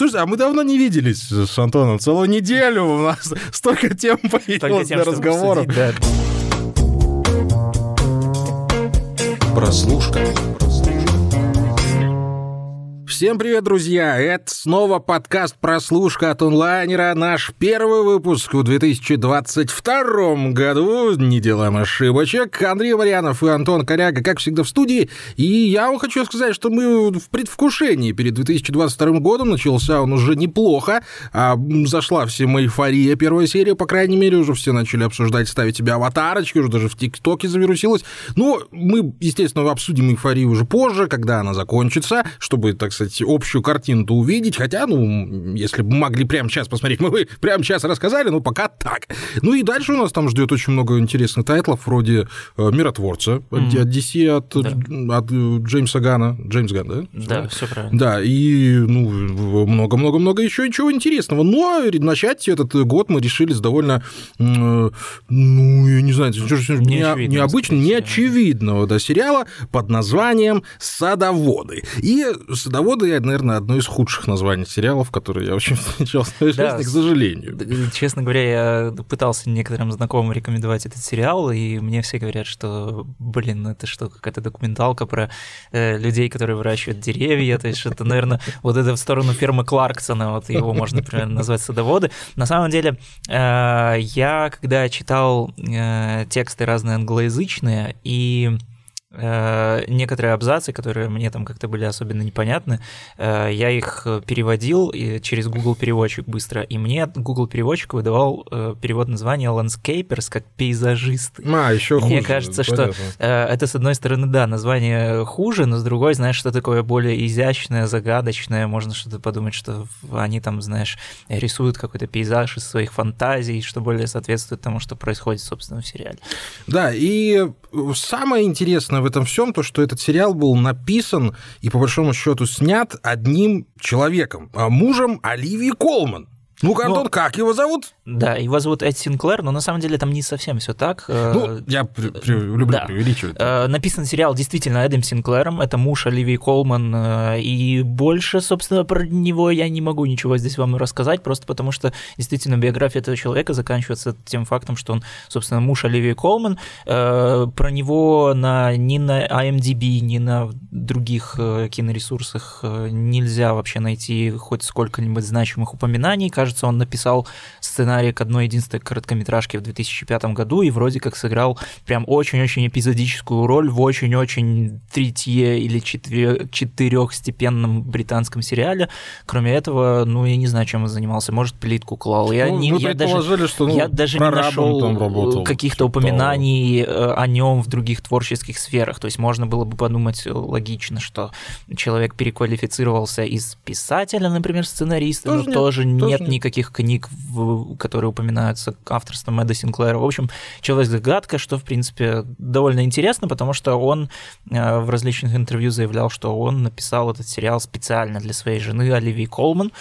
Слушай, а мы давно не виделись с Антоном. Целую неделю у нас столько тем появилось для разговоров. Прослушка. Всем привет, друзья! Это снова подкаст «Прослушка» от онлайнера. Наш первый выпуск в 2022 году. Не делаем ошибочек. Андрей Марьянов и Антон Коряга, как всегда, в студии. И я вам хочу сказать, что мы в предвкушении перед 2022 годом. Начался он уже неплохо. А зашла всем эйфория первая серия, по крайней мере. Уже все начали обсуждать, ставить себе аватарочки. Уже даже в ТикТоке завирусилось. Но мы, естественно, обсудим эйфорию уже позже, когда она закончится, чтобы, так сказать, сказать, общую картину-то увидеть, хотя, ну, если бы могли прямо сейчас посмотреть, мы бы прямо сейчас рассказали, но пока так. Ну и дальше у нас там ждет очень много интересных тайтлов, вроде э, «Миротворца» mm-hmm. от DC, от, да. от Джеймса Гана, Джеймс Ган, да? Да, все правильно. Да, и ну, много-много-много еще ничего интересного. Но начать этот год мы решили с довольно, э, ну, я не знаю, не, необычно, неочевидного да, сериала под названием «Садоводы». И «Садоводы» года, наверное, одно из худших названий сериалов, которые я очень встречал в своей да, жизни, к сожалению. Честно говоря, я пытался некоторым знакомым рекомендовать этот сериал, и мне все говорят, что, блин, это что, какая-то документалка про э, людей, которые выращивают деревья, то есть это, наверное, вот это в сторону фермы Кларксона, вот его можно примерно назвать садоводы. На самом деле, э, я когда читал э, тексты разные англоязычные, и некоторые абзацы, которые мне там как-то были особенно непонятны, э, я их переводил через Google переводчик быстро, и мне Google переводчик выдавал э, перевод названия landscapers как пейзажисты. А, еще хуже. Мне кажется, понятно. что это с одной стороны, да, название хуже, но с другой, знаешь, что такое более изящное, загадочное, можно что-то подумать, что они там, знаешь, рисуют какой-то пейзаж из своих фантазий, что более соответствует тому, что происходит, собственно, в сериале. Да, и самое интересное в этом всем то, что этот сериал был написан и, по большому счету, снят одним человеком, а мужем Оливии Колман. Ну-ка, Антон, но... как его зовут? Да, его зовут Эд Синклер, но на самом деле там не совсем все так. Э, ну, я при, при, люблю да. преувеличивать. Э, написан сериал действительно Эдом Синклером, это муж Оливии Колман, э, и больше, собственно, про него я не могу ничего здесь вам рассказать, просто потому что действительно биография этого человека заканчивается тем фактом, что он, собственно, муж Оливии Колман. Про него на, ни на IMDb, ни на других киноресурсах нельзя вообще найти хоть сколько-нибудь значимых упоминаний. Кажется, он написал сценарий к одной единственной короткометражке в 2005 году и вроде как сыграл прям очень-очень эпизодическую роль в очень-очень третье или четырехстепенном британском сериале. Кроме этого, ну, я не знаю, чем он занимался. Может, плитку клал. Я, ну, не, я даже, что ну, я даже не нашел каких-то упоминаний того. о нем в других творческих сферах. То есть можно было бы подумать логично, что человек переквалифицировался из писателя, например, сценариста, тоже но нет, тоже нет, нет никаких книг в которые упоминаются авторством Эда Синклера. В общем, человек-загадка, что, в принципе, довольно интересно, потому что он э, в различных интервью заявлял, что он написал этот сериал специально для своей жены Оливии Колман,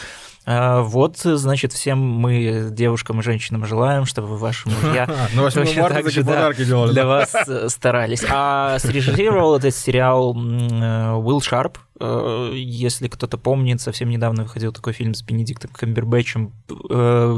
э, вот, значит, всем мы, девушкам и женщинам, желаем, чтобы ваши мужья ну, точно так же для вас э, старались. А срежиссировал этот сериал Уилл Шарп, если кто-то помнит, совсем недавно выходил такой фильм с Бенедиктом Камбербэтчем э,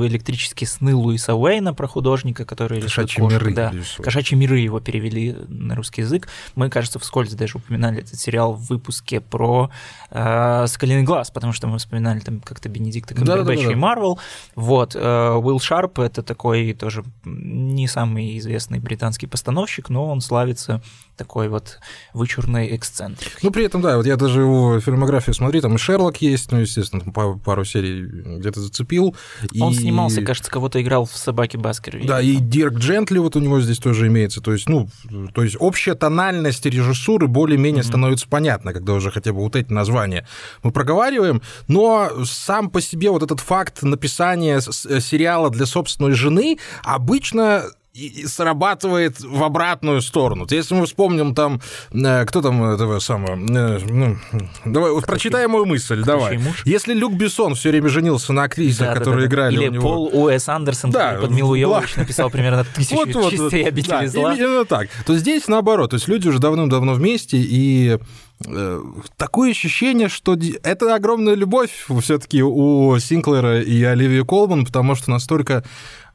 «Электрические сны» Луиса Уэйна про художника, который «Кошачьи миры». Да, «Кошачьи миры» его перевели на русский язык. Мы, кажется, вскользь даже упоминали этот сериал в выпуске про э, «Скаленный глаз», потому что мы вспоминали там как-то Бенедикта Камбербэтча да, да, да, и Марвел. Вот, э, Уилл Шарп — это такой тоже не самый известный британский постановщик, но он славится такой вот вычурный эксцентрик. Ну, при этом, да, вот я даже его фильмографию смотрю, там и Шерлок есть, ну, естественно, там пару серий где-то зацепил. Он и... снимался, кажется, кого-то играл в «Собаке Баскер». Да, и Дирк Джентли вот у него здесь тоже имеется, то есть, ну, то есть общая тональность режиссуры более-менее mm-hmm. становится понятна, когда уже хотя бы вот эти названия мы проговариваем, но сам по себе вот этот факт написания сериала для собственной жены обычно и срабатывает в обратную сторону. Если мы вспомним там, э, кто там этого самого, э, ну, давай, вот прочитай мою мысль, давай. Муж? Если Люк Бессон все время женился на актрисах, да, которые да, да, играли Или у него... Пол Уэс Андерсон, да, под Милу Йовович написал примерно тысячу вот, вот, чистые обители да, зла. Именно так. То здесь наоборот, то есть люди уже давным-давно вместе, и э, такое ощущение, что это огромная любовь все-таки у Синклера и Оливии Колман, потому что настолько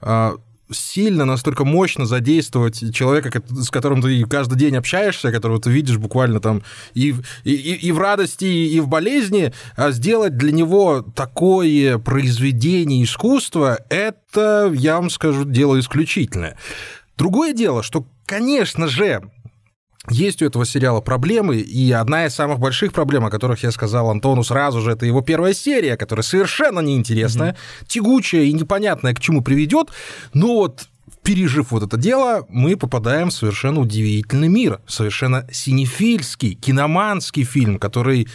а, сильно, настолько мощно задействовать человека, с которым ты каждый день общаешься, которого ты видишь буквально там и, и, и в радости, и в болезни, а сделать для него такое произведение искусства, это, я вам скажу, дело исключительное. Другое дело, что, конечно же, есть у этого сериала проблемы, и одна из самых больших проблем, о которых я сказал Антону сразу же, это его первая серия, которая совершенно неинтересная, mm-hmm. тягучая и непонятная, к чему приведет. Но вот пережив вот это дело, мы попадаем в совершенно удивительный мир, совершенно синефильский, киноманский фильм, который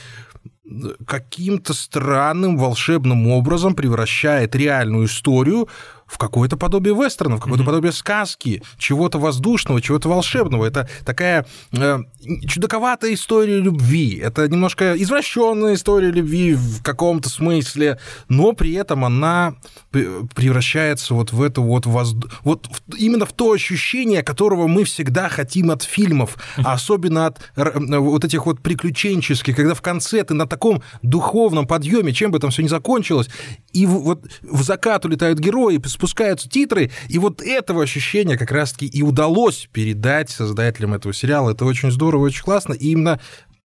каким-то странным волшебным образом превращает реальную историю в какое-то подобие вестерна, в какое-то mm-hmm. подобие сказки, чего-то воздушного, чего-то волшебного. Это такая э, чудаковатая история любви. Это немножко извращенная история любви в каком-то смысле, но при этом она превращается вот в это вот возду... вот именно в то ощущение, которого мы всегда хотим от фильмов, а особенно от вот этих вот приключенческих, когда в конце ты на таком духовном подъеме, чем бы там все ни закончилось, и вот в закат улетают герои, спускаются титры, и вот этого ощущения как раз-таки и удалось передать создателям этого сериала. Это очень здорово, очень классно, и именно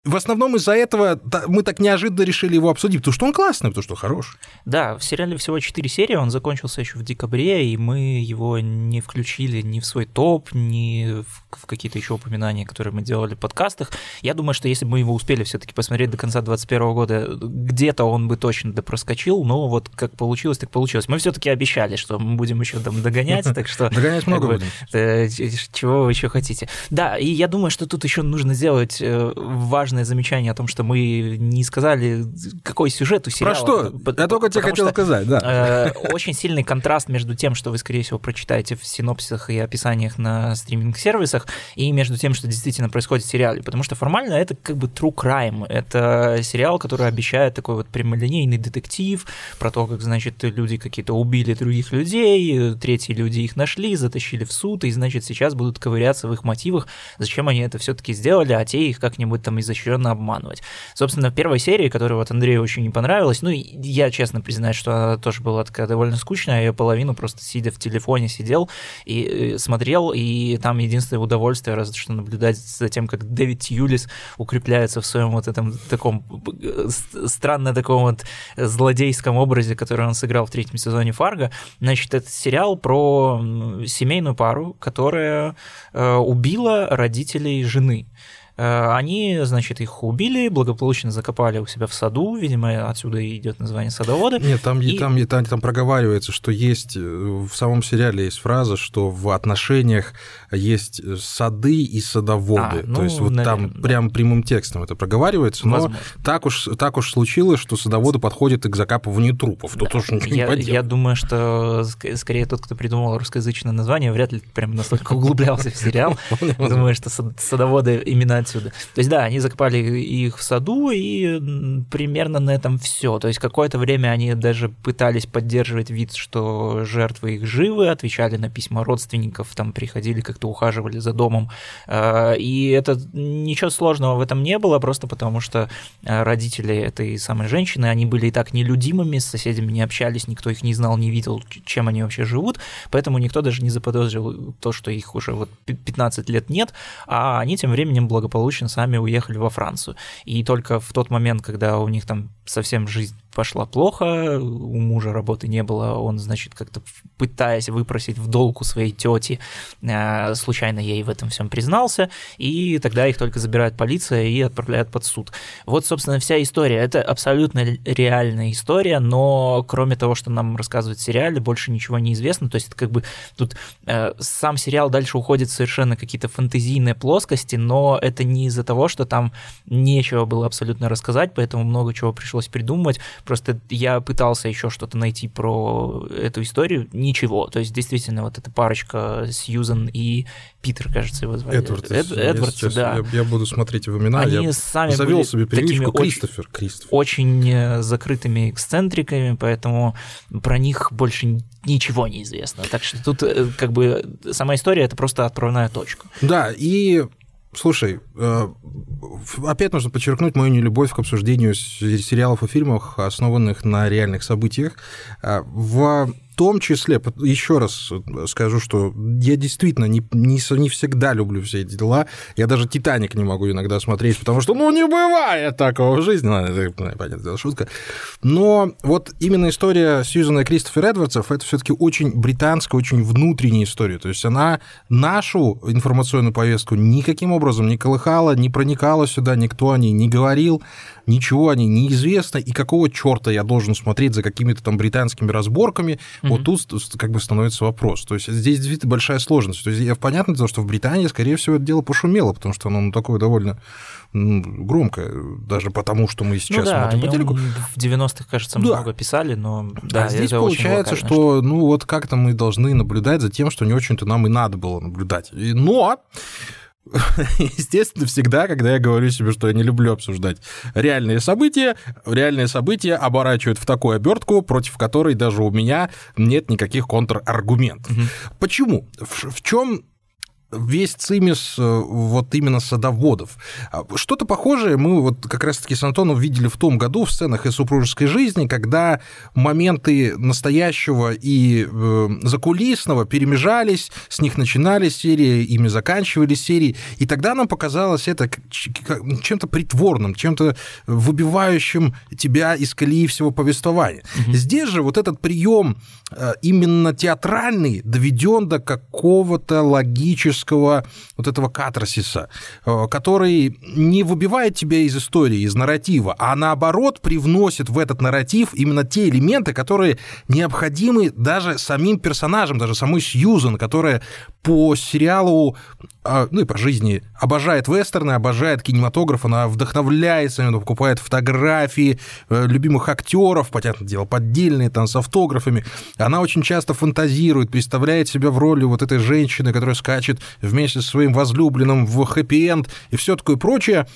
в основном из-за этого мы так неожиданно решили его обсудить, потому что он классный, потому что хорош. Да, в сериале всего 4 серии, он закончился еще в декабре, и мы его не включили ни в свой топ, ни в какие-то еще упоминания, которые мы делали в подкастах. Я думаю, что если бы мы его успели все-таки посмотреть до конца 2021 года, где-то он бы точно допроскочил, но вот как получилось, так получилось. Мы все-таки обещали, что мы будем еще там догонять, так что... Догонять много будем. Э, чего вы еще хотите. Да, и я думаю, что тут еще нужно сделать э, важный важное замечание о том, что мы не сказали, какой сюжет у сериала. Про что? Я только тебе хотел сказать, да. Э, очень сильный контраст между тем, что вы, скорее всего, прочитаете в синопсисах и описаниях на стриминг-сервисах, и между тем, что действительно происходит в сериале. Потому что формально это как бы true crime. Это сериал, который обещает такой вот прямолинейный детектив про то, как, значит, люди какие-то убили других людей, третьи люди их нашли, затащили в суд, и, значит, сейчас будут ковыряться в их мотивах, зачем они это все-таки сделали, а те их как-нибудь там изощренно изощренно обманывать. Собственно, в первой серии, которая вот Андрею очень не понравилась, ну, я честно признаюсь, что она тоже была такая довольно скучная, я половину просто сидя в телефоне сидел и э, смотрел, и там единственное удовольствие, разве что наблюдать за тем, как Дэвид Юлис укрепляется в своем вот этом таком э, странно таком вот злодейском образе, который он сыграл в третьем сезоне Фарго. Значит, это сериал про семейную пару, которая э, убила родителей жены. Э, они, значит, их убили, благополучно закопали у себя в саду, видимо, отсюда идет название садовода. Нет, там, и... там, там, там проговаривается, что есть, э, в самом сериале есть фраза, что в отношениях есть сады и садоводы. А, ну, То есть вот наверное, там да. прям прямым текстом это проговаривается, но так уж, так уж случилось, что садоводы подходят и к закапыванию трупов. Тут да. уж ничего я, не я думаю, что скорее тот, кто придумал русскоязычное название, вряд ли прям настолько углублялся в сериал. Думаю, что садоводы именно отсюда. То есть, да, они закопали их в саду, и примерно на этом все. То есть, какое-то время они даже пытались поддерживать вид, что жертвы их живы, отвечали на письма родственников, там приходили, как-то ухаживали за домом. А, и это ничего сложного в этом не было, просто потому что а, родители этой самой женщины, они были и так нелюдимыми, с соседями не общались, никто их не знал, не видел, чем они вообще живут, поэтому никто даже не заподозрил то, что их уже вот 15 лет нет, а они тем временем благополучно благополучно сами уехали во Францию. И только в тот момент, когда у них там совсем жизнь пошла плохо, у мужа работы не было, он, значит, как-то пытаясь выпросить в долг у своей тети, э, случайно ей в этом всем признался, и тогда их только забирает полиция и отправляет под суд. Вот, собственно, вся история. Это абсолютно реальная история, но кроме того, что нам рассказывают в сериале, больше ничего не известно. То есть это как бы тут э, сам сериал дальше уходит в совершенно какие-то фантазийные плоскости, но это это не из-за того, что там нечего было абсолютно рассказать, поэтому много чего пришлось придумать. Просто я пытался еще что-то найти про эту историю, ничего. То есть действительно вот эта парочка Сьюзан и Питер, кажется, его звали. Эдвард. Эд, Эдвард, сейчас, да. Я, я буду смотреть его имена. Они я сами завел были себе привычку такими Кристофер. Кристофер. Очень э, закрытыми эксцентриками, поэтому про них больше ничего не известно. Так что тут э, как бы сама история это просто отправная точка. Да, и Слушай, э, опять нужно подчеркнуть мою нелюбовь к обсуждению сериалов и фильмов, основанных на реальных событиях. В том числе, еще раз скажу, что я действительно не, не, не всегда люблю все эти дела. Я даже «Титаник» не могу иногда смотреть, потому что, ну, не бывает такого в жизни. Ладно, это, понятно, шутка. Но вот именно история Сьюзана и Кристофера Эдвардсов, это все таки очень британская, очень внутренняя история. То есть она нашу информационную повестку никаким образом не колыхала, не проникала сюда, никто о ней не говорил ничего о ней не известно, и какого черта я должен смотреть за какими-то там британскими разборками, mm-hmm. вот тут как бы становится вопрос. То есть здесь действительно большая сложность. То есть я понятно, что в Британии, скорее всего, это дело пошумело, потому что оно ну, такое довольно громкое, даже потому, что мы сейчас ну, да, смотрим по телеку. В 90-х, кажется, да. много писали, но да, а здесь получается, что ну вот как-то мы должны наблюдать за тем, что не очень-то нам и надо было наблюдать. Но Естественно, всегда, когда я говорю себе, что я не люблю обсуждать реальные события, реальные события оборачивают в такую обертку, против которой даже у меня нет никаких контраргументов. Угу. Почему? В, в чем весь цимис э, вот именно садоводов. А что-то похожее мы вот как раз-таки с Антоном видели в том году в сценах из супружеской жизни, когда моменты настоящего и э, закулисного перемежались, с них начинались серии, ими заканчивались серии, и тогда нам показалось это чем-то притворным, чем-то выбивающим тебя из колеи всего повествования. Угу. Здесь же вот этот прием э, именно театральный доведен до какого-то логического психологического вот этого катарсиса, э, который не выбивает тебя из истории, из нарратива, а наоборот привносит в этот нарратив именно те элементы, которые необходимы даже самим персонажам, даже самой Сьюзан, которая по сериалу, а, ну и по жизни обожает вестерны, обожает кинематограф, она вдохновляется, она покупает фотографии э, любимых актеров, понятное дело, поддельные там с автографами. Она очень часто фантазирует, представляет себя в роли вот этой женщины, которая скачет вместе со своим возлюбленным в хэппи-энд и все такое прочее.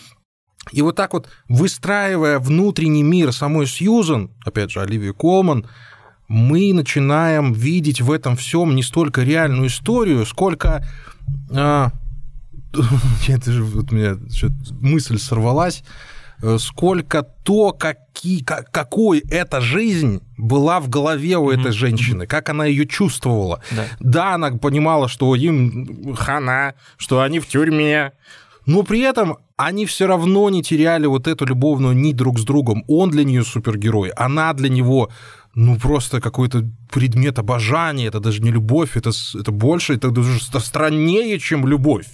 И вот так вот, выстраивая внутренний мир самой Сьюзан, опять же, Оливии Колман, мы начинаем видеть в этом всем не столько реальную историю, сколько... А, это же вот у меня мысль сорвалась сколько то, какие, какой эта жизнь была в голове у этой женщины, как она ее чувствовала. Да. да, она понимала, что им хана, что они в тюрьме, но при этом они все равно не теряли вот эту любовную нить друг с другом. Он для нее супергерой, она для него ну, просто какой-то предмет обожания, это даже не любовь, это, это больше, это даже страннее, чем любовь.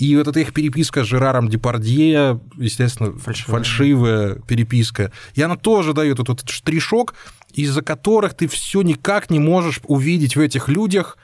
И вот эта их переписка с Жераром Депардье, естественно, фальшивая, фальшивая переписка, и она тоже дает этот штришок, из-за которых ты все никак не можешь увидеть в этих людях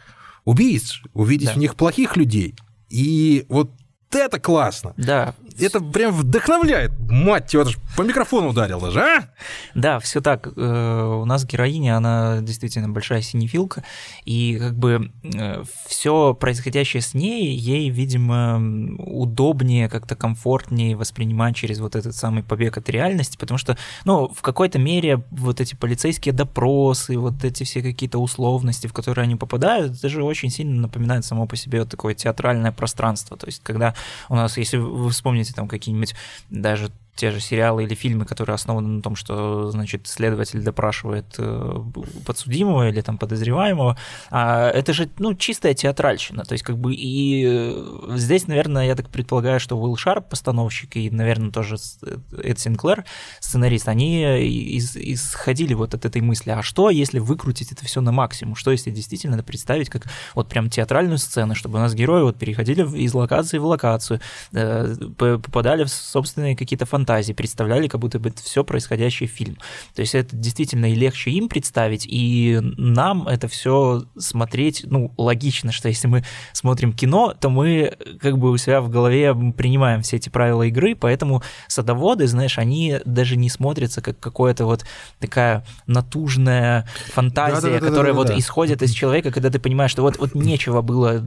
убийц, увидеть да. в них плохих людей. И вот это классно. Да. Это прям вдохновляет. Мать его, по микрофону ударил даже, а? Да, все так. Э, у нас героиня, она действительно большая синефилка, и как бы э, все происходящее с ней, ей, видимо, удобнее, как-то комфортнее воспринимать через вот этот самый побег от реальности, потому что, ну, в какой-то мере вот эти полицейские допросы, вот эти все какие-то условности, в которые они попадают, это же очень сильно напоминает само по себе вот такое театральное пространство. То есть, когда у нас, если вы вспомните там какие-нибудь даже те же сериалы или фильмы, которые основаны на том, что, значит, следователь допрашивает э, подсудимого или там подозреваемого, а это же, ну, чистая театральщина, то есть как бы и э, здесь, наверное, я так предполагаю, что Уилл Шарп, постановщик, и, наверное, тоже э, Эд Синклер, сценарист, они из, исходили вот от этой мысли, а что, если выкрутить это все на максимум, что, если действительно представить как вот прям театральную сцену, чтобы у нас герои вот переходили из локации в локацию, попадали в собственные какие-то фантазии, фантазии, представляли, как будто бы это все происходящий фильм. То есть это действительно и легче им представить, и нам это все смотреть, ну, логично, что если мы смотрим кино, то мы как бы у себя в голове принимаем все эти правила игры, поэтому садоводы, знаешь, они даже не смотрятся как какое-то вот такая натужная фантазия, да, да, да, которая вот исходит из человека, когда ты понимаешь, что вот, вот нечего было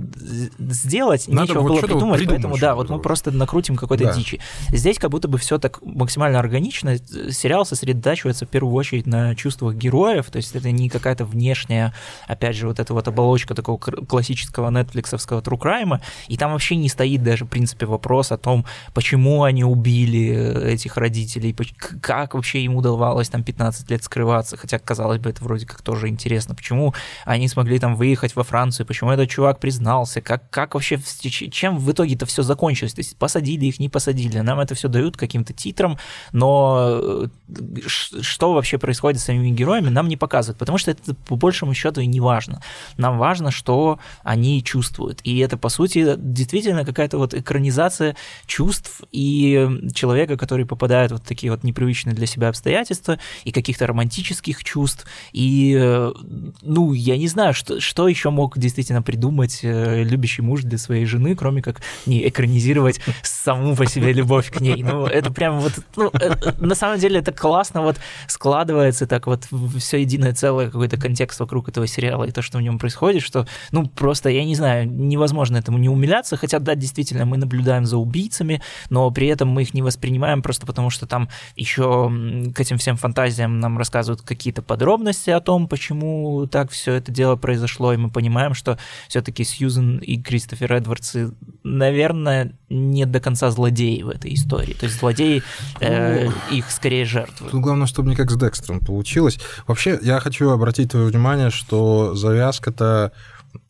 сделать, Надо нечего было придумать, поэтому да, вот мы просто накрутим какой-то дичи. Здесь как будто бы все так максимально органично. Сериал сосредотачивается в первую очередь на чувствах героев, то есть это не какая-то внешняя, опять же, вот эта вот оболочка такого классического нетфликсовского true crime, и там вообще не стоит даже, в принципе, вопрос о том, почему они убили этих родителей, как вообще им удавалось там 15 лет скрываться, хотя, казалось бы, это вроде как тоже интересно, почему они смогли там выехать во Францию, почему этот чувак признался, как, как вообще, чем в итоге-то все закончилось, то есть посадили их, не посадили, нам это все дают каким-то титрам, но э, что вообще происходит с самими героями, нам не показывают, потому что это по большему счету и не важно. Нам важно, что они чувствуют. И это, по сути, действительно какая-то вот экранизация чувств и человека, который попадает в вот такие вот непривычные для себя обстоятельства, и каких-то романтических чувств. И, э, ну, я не знаю, что, что еще мог действительно придумать э, любящий муж для своей жены, кроме как не экранизировать саму по себе любовь к ней. Ну, это прям вот, ну, это, на самом деле это классно вот складывается так вот все единое целое, какой-то контекст вокруг этого сериала и то, что в нем происходит, что, ну, просто, я не знаю, невозможно этому не умиляться, хотя, да, действительно, мы наблюдаем за убийцами, но при этом мы их не воспринимаем просто потому, что там еще к этим всем фантазиям нам рассказывают какие-то подробности о том, почему так все это дело произошло, и мы понимаем, что все-таки Сьюзен и Кристофер Эдвардсы, наверное, не до конца злодеи в этой истории. То есть злодеи э, ну, их скорее жертвы. Тут главное, чтобы не как с Декстером получилось. Вообще, я хочу обратить твое внимание, что завязка-то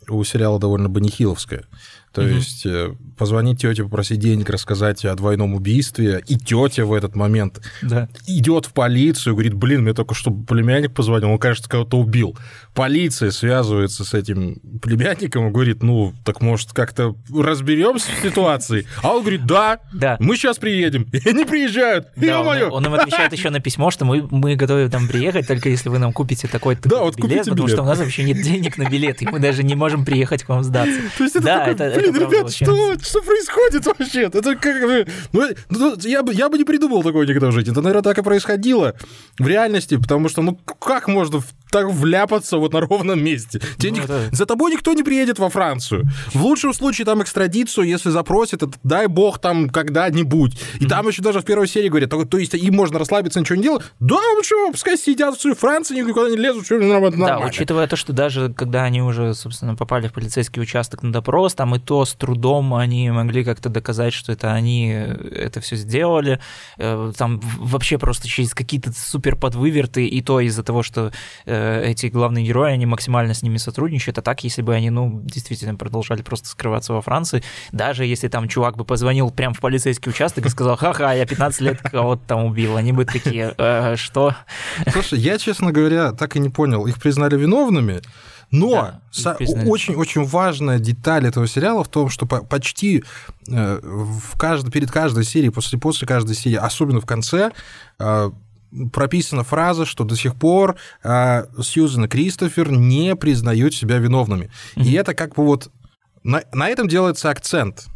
у сериала довольно банихиловская. То угу. есть э, позвонить тете, попросить денег, рассказать о двойном убийстве, и тетя в этот момент да. идет в полицию, говорит, блин, мне только что племянник позвонил, он, кажется, кого-то убил. Полиция связывается с этим племянником и говорит, ну, так может как-то разберемся в ситуации? А он говорит, да, да. мы сейчас приедем. И они приезжают. Да, он, он им отвечает еще на письмо, что мы, мы готовы там приехать, только если вы нам купите такой-то да, вот билет, потому билет. что у нас вообще нет денег на билет, и мы даже не можем приехать к вам сдаться. То есть это да, такой, это, блин, ребят, что, что происходит вообще? Это как бы... Ну, ну, я, бы, я бы не придумал такого никогда в жизни. Это, наверное, так и происходило в реальности, потому что, ну, как можно так вляпаться вот на ровном месте. Ну, это... За тобой никто не приедет во Францию. В лучшем случае там экстрадицию, если запросят, это дай бог там когда-нибудь. И mm-hmm. там еще даже в первой серии говорят, то, то есть им можно расслабиться, ничего не делать. Да, ну что, пускай сидят в Франции, никуда не лезут, что нормально. Да, учитывая то, что даже когда они уже, собственно, попали в полицейский участок на допрос, там и то с трудом они могли как-то доказать, что это они это все сделали. Э, там вообще просто через какие-то супер подвыверты, и то из-за того, что э, эти главные герои, они максимально с ними сотрудничают, а так, если бы они, ну, действительно продолжали просто скрываться во Франции, даже если там чувак бы позвонил прямо в полицейский участок и сказал, ха-ха, я 15 лет кого-то там убил, они бы такие, э, что? Слушай, я, честно говоря, так и не понял, их признали виновными, но да, очень-очень важная деталь этого сериала в том, что почти э, в каждой, перед каждой серией, после, после каждой серии, особенно в конце, э, прописана фраза, что до сих пор э, Сьюзен и Кристофер не признают себя виновными. Mm-hmm. И это как бы вот на, на этом делается акцент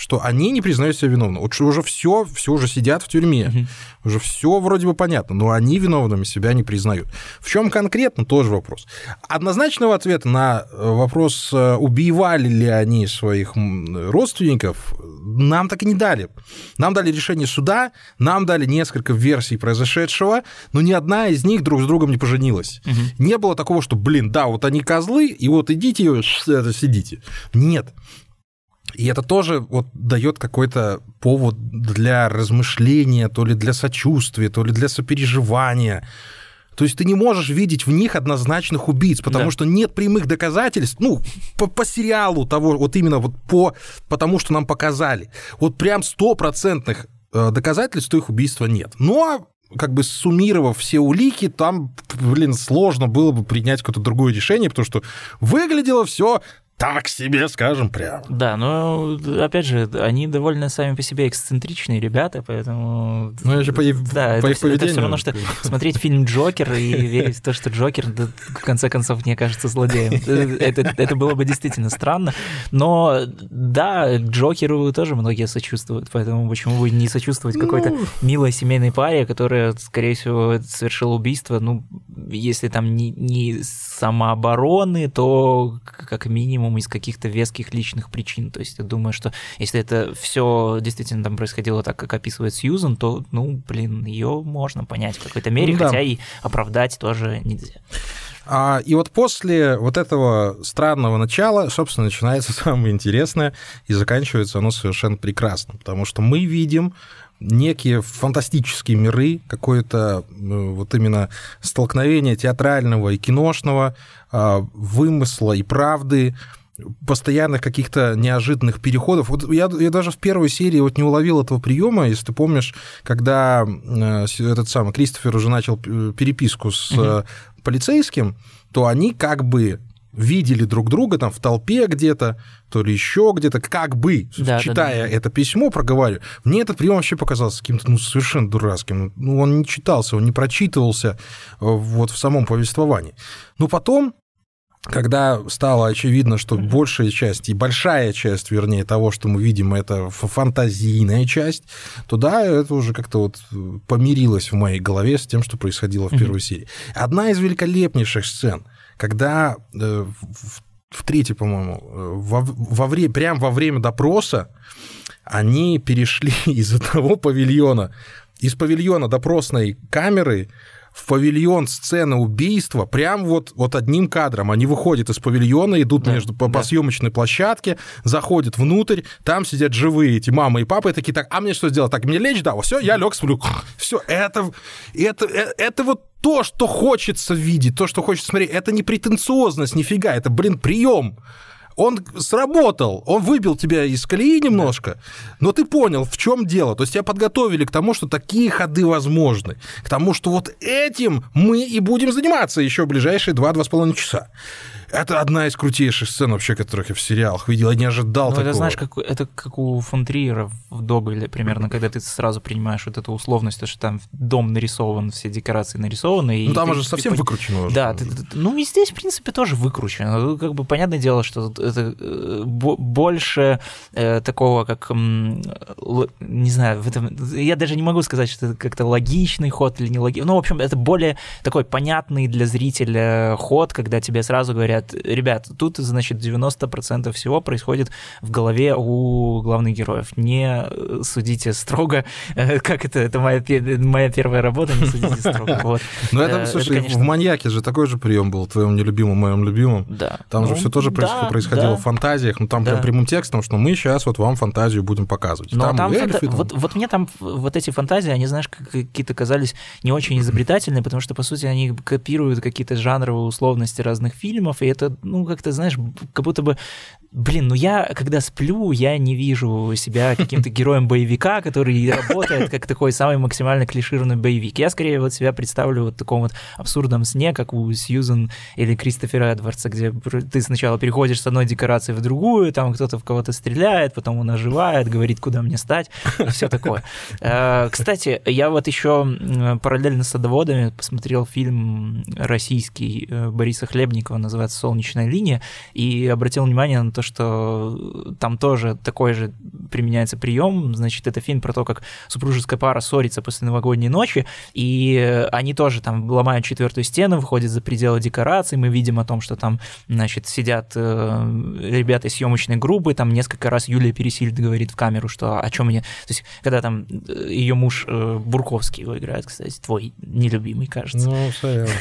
что они не признают себя виновными. Вот уже все, все уже сидят в тюрьме, угу. уже все вроде бы понятно, но они виновными себя не признают. В чем конкретно, тоже вопрос. Однозначного ответа на э, вопрос, э, убивали ли они своих родственников, нам так и не дали. Нам дали решение суда, нам дали несколько версий произошедшего, но ни одна из них друг с другом не поженилась. Угу. Не было такого, что, блин, да, вот они козлы, и вот идите, сидите. Нет. И это тоже вот дает какой-то повод для размышления, то ли для сочувствия, то ли для сопереживания. То есть ты не можешь видеть в них однозначных убийц, потому да. что нет прямых доказательств, ну, по, по сериалу того, вот именно вот по, потому что нам показали. Вот прям стопроцентных э, доказательств их убийства нет. А как бы суммировав все улики, там, блин, сложно было бы принять какое-то другое решение, потому что выглядело все так себе, скажем прямо. Да, но опять же, они довольно сами по себе эксцентричные ребята, поэтому... Ну, я же по, да, по это, их поведению. это все равно, что смотреть фильм Джокер и верить в то, что Джокер, да, в конце концов, не окажется злодеем. Это, это было бы действительно странно. Но да, Джокеру тоже многие сочувствуют, поэтому почему бы не сочувствовать какой-то Ну. милой семейной паре, которая, скорее всего, совершила убийство, ну, если там не, не самообороны, то как минимум из каких-то веских личных причин. То есть я думаю, что если это все действительно там происходило так, как описывает Сьюзан, то, ну, блин, ее можно понять в какой-то мере, Ну да. хотя и оправдать тоже нельзя. А, и вот после вот этого странного начала, собственно, начинается самое интересное, и заканчивается оно совершенно прекрасно, потому что мы видим некие фантастические миры, какое-то э, вот именно столкновение театрального и киношного, а, вымысла и правды, постоянных каких-то неожиданных переходов. Вот я, я даже в первой серии вот не уловил этого приема, если ты помнишь, когда э, этот самый Кристофер уже начал э, переписку с э, полицейским, то они как бы видели друг друга там в толпе где-то, то ли еще где-то, как бы, Да, да, читая да. это письмо, проговариваю. Мне этот прием вообще показался каким-то ну, совершенно дурацким. Ну, он не читался, он не прочитывался э, вот в самом повествовании. Но потом, когда стало очевидно, что большая часть и большая часть, вернее, того, что мы видим, это фантазийная часть, то да, это уже как-то вот э, помирилось в моей голове с тем, что происходило в первой серии. Одна из великолепнейших сцен, когда э, в, в третьей, по-моему, э, во, во вре- прям во время допроса они перешли из одного павильона, из павильона допросной камеры в павильон сцены убийства, прям вот, вот одним кадром. Они выходят из павильона, идут Да, между, по, по да. съемочной площадке, заходят внутрь, там сидят живые эти мама и папа, и такие, так, а мне что сделать? Так, мне лечь? Да, все, я лег, сплю. Все, это, это, э, это вот то, что хочется видеть, то, что хочется смотреть. Это не претенциозность, нифига, это, блин, прием. Он сработал, он выбил тебя из колеи немножко, но ты понял, в чем дело. То есть тебя подготовили к тому, что такие ходы возможны, к тому, что вот этим мы и будем заниматься еще ближайшие 2-2,5 часа. Это одна из крутейших сцен вообще, которых я в сериалах видел. Я не ожидал Ну, такого. это знаешь, как, это как у фон Триера в Доголе примерно, когда ты сразу принимаешь вот эту условность, то, что там дом нарисован, все декорации нарисованы. ну там ты- уже ты совсем пон- выкручено. Да, ты- ты- ну и здесь, в принципе, тоже выкручено. Ну, Как бы понятное дело, что это э, бо- больше э, такого, как, не знаю, в этом, я даже не могу сказать, что это как-то логичный ход или не логичный. Ну, в общем, это более такой понятный для зрителя ход, когда тебе сразу говорят, ребят, тут, значит, 90% всего происходит в голове у главных героев. Не э, судите строго, Э, как это, это моя, моя первая работа, не судите строго. Вот. Но это, Э, слушай, конечно- в маньяке же такой же прием был, твоем нелюбимом, моем любимом. Да. Там же Ну, все тоже да, происходило да. в фантазиях, ну там Да. прям прямым текстом, что мы сейчас вот вам фантазию будем показывать. Но там, эльфы, фанта- там- вот, вот мне там вот эти фантазии, они, знаешь, как- какие-то казались не очень изобретательные, потому что, по сути, они копируют какие-то жанровые условности разных фильмов, и это, ну, как-то, знаешь, как будто бы, блин, ну я, когда сплю, я не вижу себя каким-то героем боевика, который работает как такой самый максимально клишированный боевик. Я скорее вот себя представлю вот в таком вот абсурдном сне, как у Сьюзан или Кристофера Эдвардса, где ты сначала переходишь с одной декорации в другую, там кто-то в кого-то стреляет, потом он оживает, говорит, куда мне стать, и все такое. Э, Кстати, я вот еще параллельно с садоводами посмотрел фильм российский э, Бориса Хлебникова, называется «Солнечная линия», и обратил внимание на то, что там тоже такой же применяется прием. Значит, это фильм про то, как супружеская пара ссорится после новогодней ночи, и они тоже там ломают четвертую стену, выходят за пределы декораций. Мы видим о том, что там, значит, сидят э, ребята из съемочной группы, там несколько раз Юлия Пересильд говорит в камеру, что о чем мне... То есть, когда там ее муж э, Бурковский его играет, кстати, твой нелюбимый, кажется. Ну, сорян.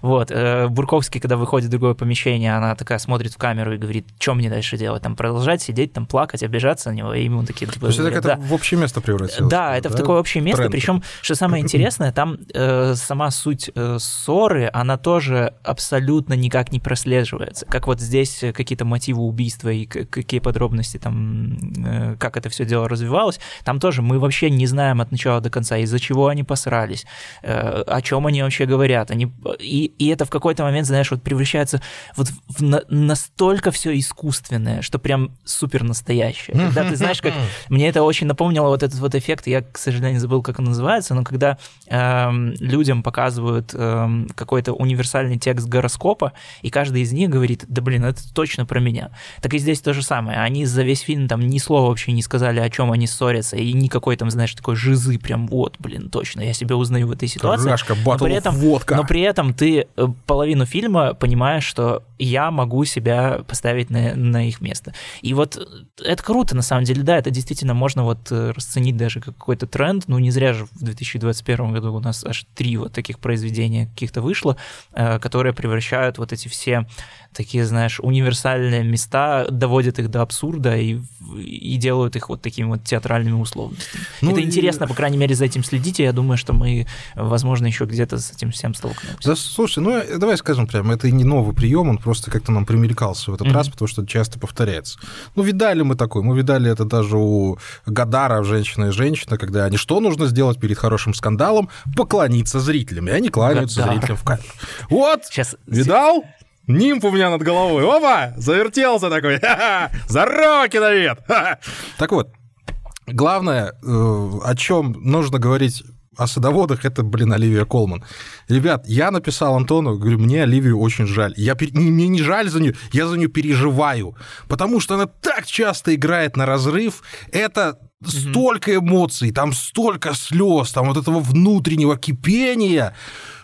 Вот, э, Бурковский, когда выходит в другое помещение, она такая смотрит в камеру и говорит, что мне дальше делать, там продолжать сидеть, там плакать, обижаться на него, и ему такие типа, То есть это говорят, как-то «Да». в общее место превратилось. Да, это в такое общее место. Тренд. Причем, что самое интересное, там э, сама суть э, ссоры, она тоже абсолютно никак не прослеживается. Как вот здесь какие-то мотивы убийства и какие подробности там, э, как это все дело развивалось, там тоже мы вообще не знаем от начала до конца, из-за чего они посрались, э, о чем они вообще говорят. Они, и, и это в какой-то момент, знаешь, вот превращается вот в, на, настолько все искусственное, что прям супер настоящее. Когда ты знаешь, как мне это очень напомнило вот этот вот эффект, я, к сожалению, забыл, как он называется, но когда эм, людям показывают эм, какой-то универсальный текст гороскопа, и каждый из них говорит, да блин, это точно про меня. Так и здесь то же самое. Они за весь фильм там ни слова вообще не сказали, о чем они ссорятся, и никакой там, знаешь, такой жизы прям вот, блин, точно, я себя узнаю в этой ситуации. Рашка, но при этом, водка. но при этом ты э, половину фильма понимаешь, что я могу себя поставить на, на их место. И вот это круто, на самом деле, да, это действительно можно вот э, расценить даже как какой-то тренд, ну не зря же в 2021 году у нас аж три вот таких произведения каких-то вышло, э, которые превращают вот эти все такие, знаешь, универсальные места, доводят их до абсурда и, и делают их вот такими вот театральными условностями. Ну, Это и... интересно, по крайней мере, за этим следите. Я думаю, что мы, возможно, еще где-то с этим всем столкнемся. Да, слушай, ну давай скажем прямо, это не новый прием, он просто как-то нам примелькался в этот mm-hmm. раз, потому что часто повторяется. Ну, видали мы такой, мы видали это даже у Гадара «Женщина и женщина», когда они что нужно сделать перед хорошим скандалом? Поклониться зрителям, и они кланяются Гадар. зрителям в камеру. Вот, Сейчас... видал? Нимф у меня над головой. Опа! Завертелся такой. Здорово, киновед! Так вот, главное, э, о чем нужно говорить о садоводах, это, блин, Оливия Колман. Ребят, я написал Антону, говорю, мне Оливию очень жаль. Я, мне не жаль за нее, я за нее переживаю. Потому что она так часто играет на разрыв. Это столько эмоций, там столько слез, там вот этого внутреннего кипения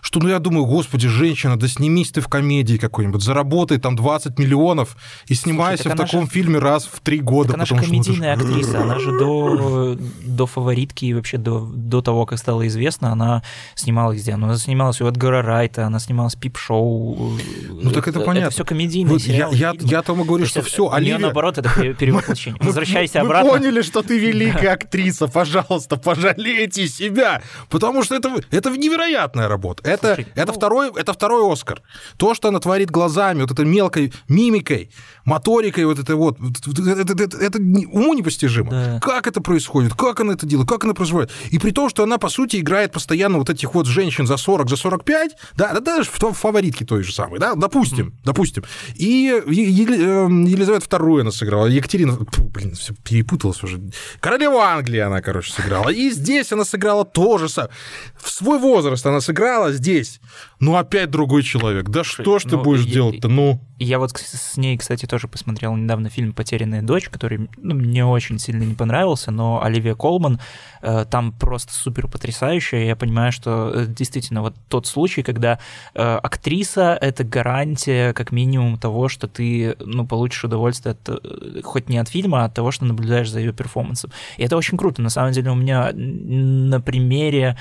что, ну, я думаю, господи, женщина, да снимись ты в комедии какой-нибудь, заработай там 20 миллионов и снимайся Слушай, в таком же... фильме раз в три года. Так она же комедийная смотришь... актриса, она же до, до фаворитки и вообще до, до того, как стала известна, она снималась где? Ну, она снималась у Эдгара Райта, она снималась Пип-шоу. Ну, так это, это понятно. Это все комедийные вот сериалы. Я, я, я тому говорю, что все, Оливия... наоборот, это перевоплощение. Возвращайся обратно. Мы поняли, что ты великая актриса, пожалуйста, пожалейте себя, потому что это, это невероятная работа это, Слушай, это, ну... второй, это второй Оскар. То, что она творит глазами, вот этой мелкой мимикой, моторикой, вот это вот, это, это, это, это уму непостижимо. Да. Как это происходит, как она это делает, как она проживает. И при том, что она, по сути, играет постоянно вот этих вот женщин за 40, за 45, да, да даже в фаворитке той же самой, да, допустим, mm. допустим. И эм, Елизавета II она сыграла, Екатерина, блин, все перепуталась уже. Королева Англии она, короче, сыграла. И здесь она сыграла тоже самое. В свой возраст она сыграла здесь. Ну, опять другой человек. Да что ж ты ну, будешь делать-то, ну? Я вот с ней, кстати, тоже посмотрел недавно фильм «Потерянная дочь», который ну, мне очень сильно не понравился, но Оливия Колман э, там просто супер потрясающая. Я понимаю, что э, действительно вот тот случай, когда э, актриса — это гарантия как минимум того, что ты ну, получишь удовольствие от, э, хоть не от фильма, а от того, что наблюдаешь за ее перформансом. И это очень круто. На самом деле у меня на примере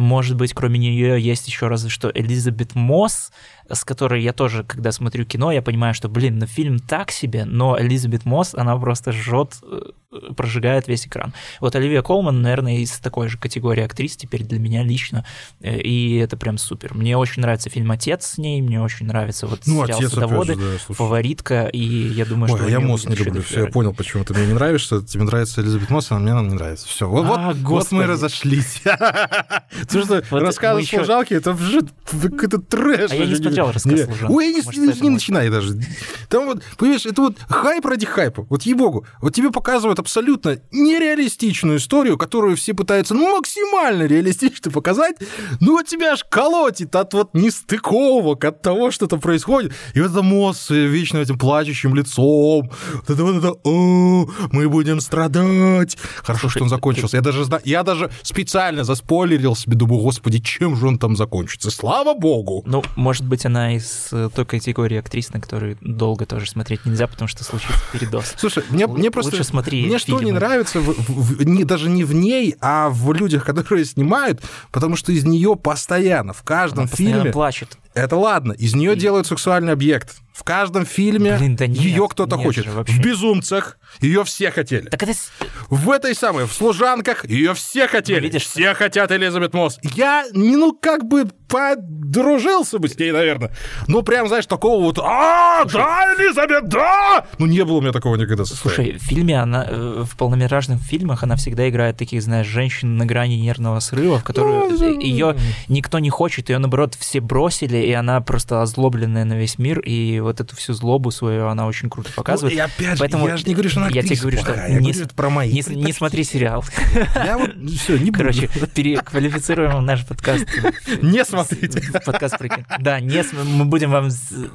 может быть, кроме нее есть еще разве что Элизабет Мосс, с которой я тоже, когда смотрю кино, я понимаю, что, блин, ну фильм так себе, но Элизабет Мосс, она просто жжет, э, прожигает весь экран. Вот Оливия Колман, наверное, из такой же категории актрис теперь для меня лично, э, и это прям супер. Мне очень нравится фильм «Отец» с ней, мне очень нравится вот ну, сериал «Садоводы», же, да, «Фаворитка», и я думаю, Ой, что... я Мосс не люблю, все, я понял, почему ты мне не нравишься, тебе нравится Элизабет Мосс, а мне она не нравится. Все, вот, а, вот, вот мы разошлись. Потому что рассказы служалки, это какой-то трэш. А я не смотрел рассказ служанки. Ой, не, не, не начинай даже. Там вот, понимаешь, это вот хайп ради хайпа. Вот ей-богу. Вот тебе показывают абсолютно нереалистичную историю, которую все пытаются ну, максимально реалистично показать, вот тебя аж колотит от вот нестыковок, от того, что там происходит. И вот это мост вечно этим плачущим лицом. Вот это вот это, о, мы будем страдать. Хорошо, что он закончился. Я даже, я даже специально заспойлерил себе, думаю, господи, чем же он там закончится? Слава богу! Ну, может быть, она из э, той категории актрис, на которую долго тоже смотреть нельзя, потому что случится передоз. Слушай, мне, Л- мне просто... Лучше смотри Мне что не нравится, в, в, в, не, даже не в ней, а в людях, которые снимают, потому что из нее постоянно, в каждом Она фильме... плачет. Это ладно, из нее и... делают сексуальный объект. В каждом фильме Блин, да ее кто-то хочет. В безумцах ее все хотели. Так это... В этой самой, в служанках ее все хотели. Ну, видишь, все хотят Элизабет Мосс. Я, ну, как бы подружился бы с ней, наверное. Ну, прям, знаешь, такого вот, а, да, Элизабет, да! Ну, не было у меня такого никогда. Слушай, в фильме она, э, в полнометражных фильмах она всегда играет таких, знаешь, женщин на грани нервного срыва, в которую ну, ее никто не хочет, ее, наоборот, все бросили, и она просто озлобленная на весь мир, и вот эту всю злобу свою она очень круто показывает. Ну, и опять Поэтому я же не говорю, что она я тебе говорю, плохая, что я не, говорю это про мои не, не смотри сериал. Я вот все, не буду. Короче, переквалифицируем наш подкаст. Не смотрите. Подкаст прикинь. Да, не, мы будем вам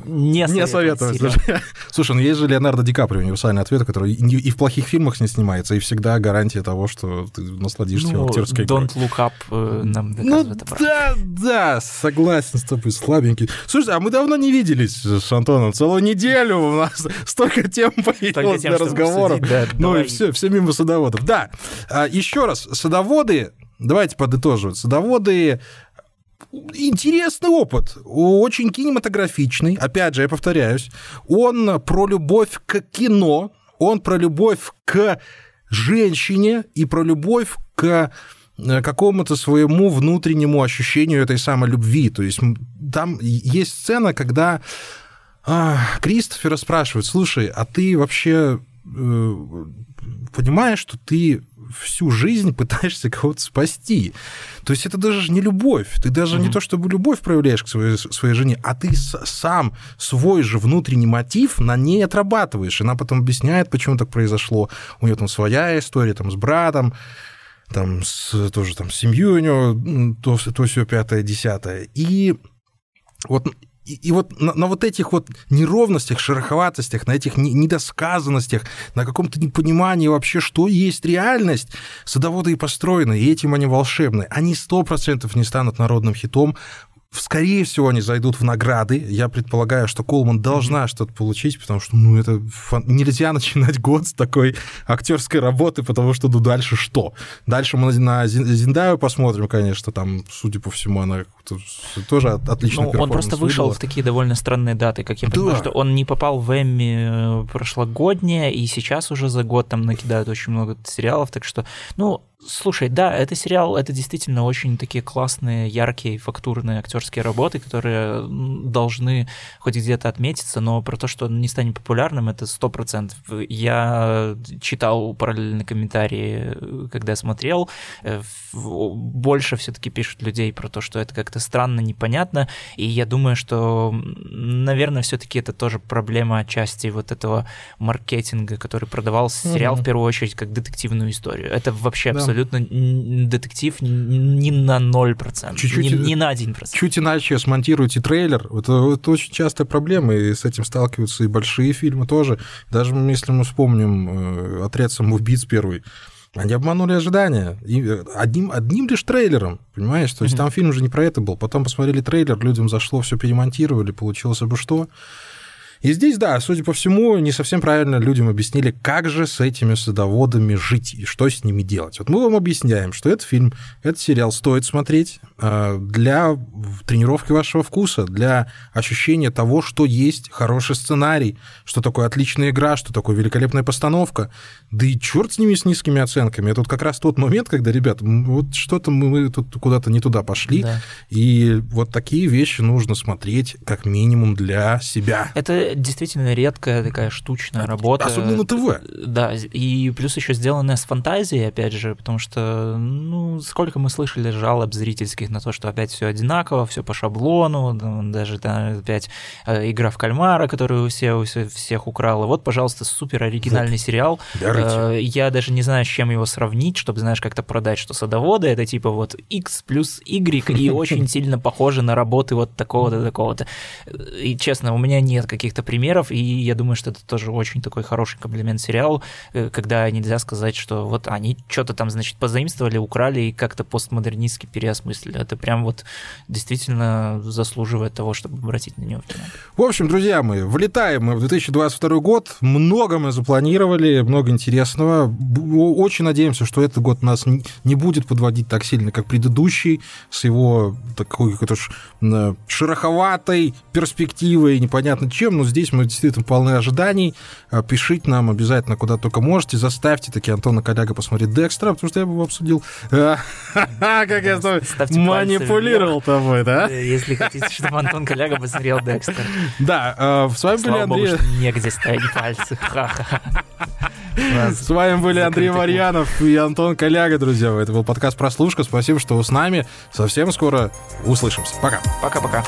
не Не советовать. Слушай, ну есть же Леонардо Ди Каприо, универсальный ответ, который и в плохих фильмах не снимается, и всегда гарантия того, что ты насладишься Ну, актерской игрой. Don't Look Up э, нам Ну доказывает обратно. да, да, согласен с тобой, слабенький. Слушай, а мы давно не виделись с Антоном, целую неделю у нас столько тем появилось для разговоров. да, ну и давай. все, все мимо садоводов. Да, а, еще раз, садоводы, давайте подытоживать, садоводы интересный опыт, очень кинематографичный. Опять же, я повторяюсь, он про любовь к кино, он про любовь к женщине и про любовь к какому-то своему внутреннему ощущению этой самой любви. То есть там есть сцена, когда а, Кристофера спрашивают, слушай, а ты вообще э, понимаешь, что ты всю жизнь пытаешься кого-то спасти. То есть это даже не любовь. Ты даже не то, чтобы любовь проявляешь к своей, своей жене, а ты с- сам свой же внутренний мотив на ней отрабатываешь. Она потом объясняет, почему так произошло. У нее там своя история там, с братом, там с, тоже там с семьей у него, то, то все пятое, десятое. И вот и, и вот на, на вот этих вот неровностях, шероховатостях, на этих не- недосказанностях, на каком-то непонимании вообще, что есть реальность, садоводы и построены, и этим они волшебны. Они сто процентов не станут народным хитом, Скорее всего, они зайдут в награды. Я предполагаю, что Колман должна что-то получить, потому что ну, это фан- нельзя начинать год с такой актерской работы, потому что ну дальше что? Дальше мы на Зин- Зиндаю посмотрим, конечно, там, судя по всему, она тоже от- отлично Ну, он просто вышел в такие довольно странные даты, как я понимаю, Да. что он не попал в Эмми э, прошлогоднее, и сейчас уже за год там накидают очень много сериалов, так что, ну, слушай, да, это сериал, это действительно очень такие классные, яркие, фактурные актерские работы, которые должны хоть где-то отметиться, но про то, что он не станет популярным, это сто процентов. Я читал параллельно комментарии, э, когда смотрел, э, больше все-таки пишут людей про то, что это как-то странно, непонятно, и я думаю, что, наверное, все-таки это тоже проблема отчасти вот этого маркетинга, который продавал сериал Мгм. в первую очередь как детективную историю. Это вообще Да. Абсолютно детектив не на 0%, Чуть-чуть, не, не на 1%. Чуть иначе смонтируете трейлер. Это, это очень частая проблема, и с этим сталкиваются и большие фильмы тоже. Даже если мы вспомним э, «Отряд самоубийц» первый, они обманули ожидания. И э, одним, одним лишь трейлером, понимаешь? То есть Мгм. там фильм же не про это был. Потом посмотрели трейлер, людям зашло, все перемонтировали, получилось бы что. И здесь, да, судя по всему, не совсем правильно людям объяснили, как же с этими садоводами жить и что с ними делать. Вот мы вам объясняем, что этот фильм, этот сериал стоит смотреть э, для тренировки вашего вкуса, для ощущения того, что есть хороший сценарий, что такое отличная игра, что такое великолепная постановка. Да и черт с ними, с низкими оценками. Это вот как раз тот момент, когда, ребят, вот что-то мы, мы тут куда-то не туда пошли, Да. и вот такие вещи нужно смотреть как минимум для себя. Это действительно редкая такая штучная работа. Особенно на ТВ. Да, и плюс еще сделанная с фантазией, опять же, потому что, ну, сколько мы слышали жалоб зрительских на то, что опять все одинаково, все по шаблону, да, даже там опять э, игра в кальмара, которую у всех, у всех- украла. Вот, пожалуйста, супер оригинальный сериал. Дарыйте. Э, Я даже не знаю, с чем его сравнить, чтобы, знаешь, как-то продать, что садоводы это типа вот X плюс Y и очень сильно похожи на работы вот такого-то, такого-то. И честно, у меня нет каких-то примеров, и я думаю, что это тоже очень такой хороший комплимент сериалу, э, когда нельзя сказать, что вот они что-то там, значит, позаимствовали, украли и как-то постмодернистски переосмыслили. Это прям вот действительно заслуживает того, чтобы обратить на него внимание. В общем, друзья мои, влетаем мы в 2022 год. Много мы запланировали, много интересного. Очень надеемся, что этот год нас не будет подводить так сильно, как предыдущий, с его такой какой-то шероховатой перспективой, непонятно чем. Но здесь мы действительно полны ожиданий. А, Пишите нам обязательно, куда только можете. Заставьте таки Антона Коляга посмотреть Декстера, потому что я бы его обсудил. Как я манипулировал тобой, да? Э, Если хотите, чтобы Антон Коляга посмотрел Декстер. Да, э, с вами были Андрей... негде ставить пальцы. С вами были Андрей. Марьянов и Антон Коляга, друзья. Это был подкаст «Прослушка». Спасибо, что вы с нами. Совсем скоро услышимся. Пока. Пока-пока.